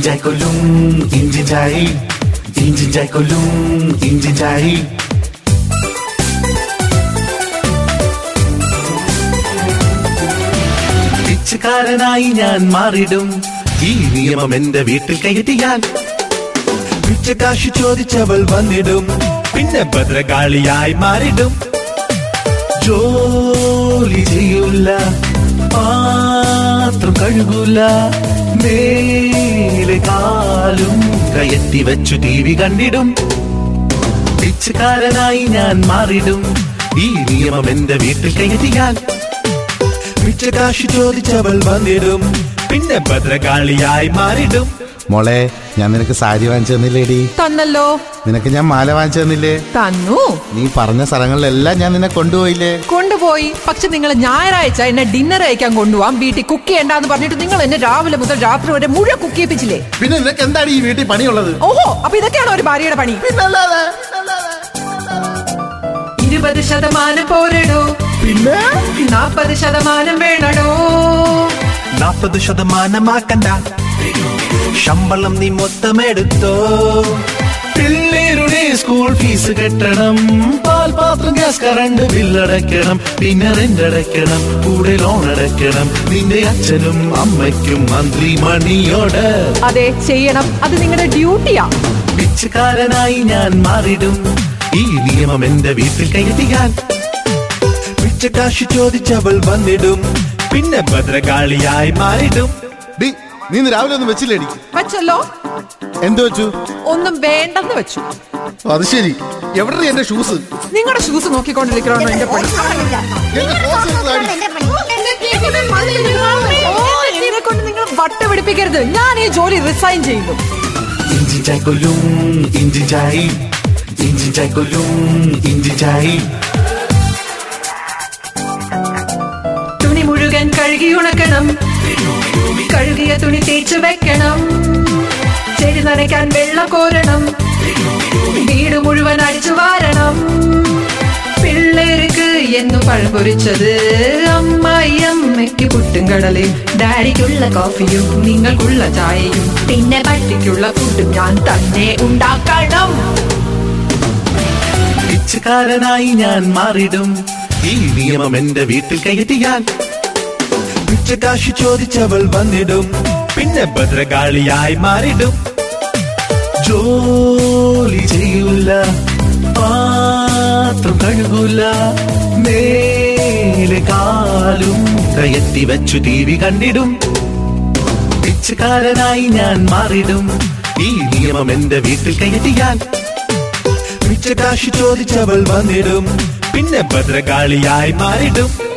ഇഞ്ചിഞ്ചായി കൊല്ലും ഇഞ്ചിഞ്ചായി ഇഞ്ചിഞ്ചായി കൊല്ലും ഇഞ്ചിഞ്ചായി പിച്ചക്കാരനായി ഞാൻ മാറിടും ഈ നിയമം എന്റെ വീട്ടിൽ കയറ്റിയാൽ പിച്ചക്കാശ് ചോദിച്ചവൾ വന്നിടും പിന്നെ ഭദ്രകാളിയായി മാറിടും. ജോലി ചെയ്യൂല. പാത്രം കഴുകൂല. മേലെ കാലും കയറ്റി വെച്ചു ടി വി കണ്ടിടും. പിച്ചക്കാരനായി ഞാൻ മാറിടും. ഈ നിയമം എന്റെ വീട്ടിൽ കയറ്റിയാൽ പിച്ചക്കാശ് ചോദിച്ചവൾ വന്നിടും. പിന്നെ ഭദ്രകാളിയായി മാറിടും. മോളെ ഞാൻ നിനക്ക് സാരി വാങ്ങിച്ചു തന്നില്ലേടി? തന്നല്ലോ. നിനക്ക് ഞാൻ മാല വാങ്ങിച്ചു തന്നില്ലേ? തന്നു. നീ പറഞ്ഞ സ്ഥലങ്ങളിലെല്ലാം ഞാൻ നിന്നെ കൊണ്ടുപോയില്ലേ? കൊണ്ടുപോയി. പക്ഷെ നിങ്ങൾ ഞായറാഴ്ച എന്നെ ഡിന്നർ അയക്കാൻ കൊണ്ടുപോവാം. വീട്ടിൽ കുക്ക് ചെയ്യണ്ടെന്ന് പറഞ്ഞിട്ട് നിങ്ങൾ എന്നെ രാവിലെ മുതൽ രാത്രി വരെ മുഴുവൻ കുക്ക് ചെയ്യിപ്പിച്ചില്ലേ? പിന്നെ നിനക്ക് എന്താണ് ഈ വീട്ടിൽ പണിയുള്ളത്? ഓഹോ അപ്പൊ ഇതൊക്കെയാണ് ഒരു ഭാര്യയുടെ പണി? പിന്നല്ലാതെ. ഇരുപത് ശതമാനം പോരടോ. പിന്നെ? നാപ്പത് ശതമാനം വേണടോ. നാൽപ്പത് ശതമാനമാക്കണ്ട. ശമ്പളം നീ മൊത്തം എടുത്തോ പിള്ളേരുടെ സ്കൂൾ ഫീസ് കെട്ടണം. പാൽ പാത്രം ഗ്യാസ് കറണ്ട് ബില്ലടയ്ക്കണം പിന്നെ റെന്റ് അടയ്ക്കണം. കൂടെ ലോൺ അടയ്ക്കണം. നിന്റെ അച്ഛനും അമ്മയ്ക്കും മന്ത്രി മണിയോട് അതെ ചെയ്യണം. അത് നിങ്ങളുടെ ഡ്യൂട്ടിയാ. പിച്ചക്കാരനായി ഞാൻ മാറിടും ഈ നിയമം എന്റെ വീട്ടിൽ കയറ്റിയാൽ പിച്ചക്കാശ് ചോദിച്ചവൾ വന്നിടും. പിന്നെ ഭദ്രകാളിയായി മാറിടും ഡി നീ ഇന്ന് രാവിലെ ഒന്നും വെച്ചില്ലേടി വെച്ചല്ലോ. എന്ത് വെച്ചു? ഒന്നും വേണ്ടെന്ന് വെച്ചു. അത് ശരി. എവിടെ എന്റെ ഷൂസ് നിങ്ങളുടെ ഷൂസ് നോക്കിക്കൊണ്ടിരിക്കണോ എന്റെ പണി എന്നെ കൊണ്ട് നിങ്ങൾ വട്ട് പിടിപ്പിക്കരുത്. ഞാൻ ഈ ജോലി റിസൈൻ ചെയ്യുന്നു ഇഞ്ചിഞ്ചായി കൊല്ലും ഇഞ്ചിഞ്ചായി ഇഞ്ചിഞ്ചായി കൊല്ലും ഇഞ്ചി തുണി കഴുകി ഉണക്കണം കഴുകിയ തുണി തേച്ചു വെക്കണം. ചെടി നനയ്ക്കാൻ വെള്ളം കോരണം. വീട് മുഴുവൻ അടിച്ചു വാരണം. പിള്ളേർക്ക് എന്നു പഴം അമ്മായി അമ്മയ്ക്ക് പുട്ടും കടലയും. ഡാഡിക്കുള്ള കോഫിയും നിങ്ങൾക്കുള്ള ചായയും. പിന്നെ പട്ടിക്കുള്ള ഫുഡും ഞാൻ തന്നെ ഉണ്ടാക്കണം. പിച്ചക്കാരനായി ഞാൻ മാറിടും ഈ നിയമം എന്റെ വീട്ടിൽ കയറ്റിയാൽ പിച്ചക്കാശ് ചോദിച്ചവൾ വന്നിടും. പിന്നെ ഭദ്രകാളിയായി മാറിടും. ജോലി ചെയ്യൂല പാത്രം കഴുകൂല മേലെ കാലും കയറ്റി വെച്ചു ടി കണ്ടിടും. പിച്ചക്കാരനായി ഞാൻ മാറിടും. ഈ നിയമം എന്റെ വീട്ടിൽ കയറ്റിയാൽ പിച്ചക്കാശ് ചോദിച്ചവൾ വന്നിടും. പിന്നെ ഭദ്രകാളിയായി മാറിടും.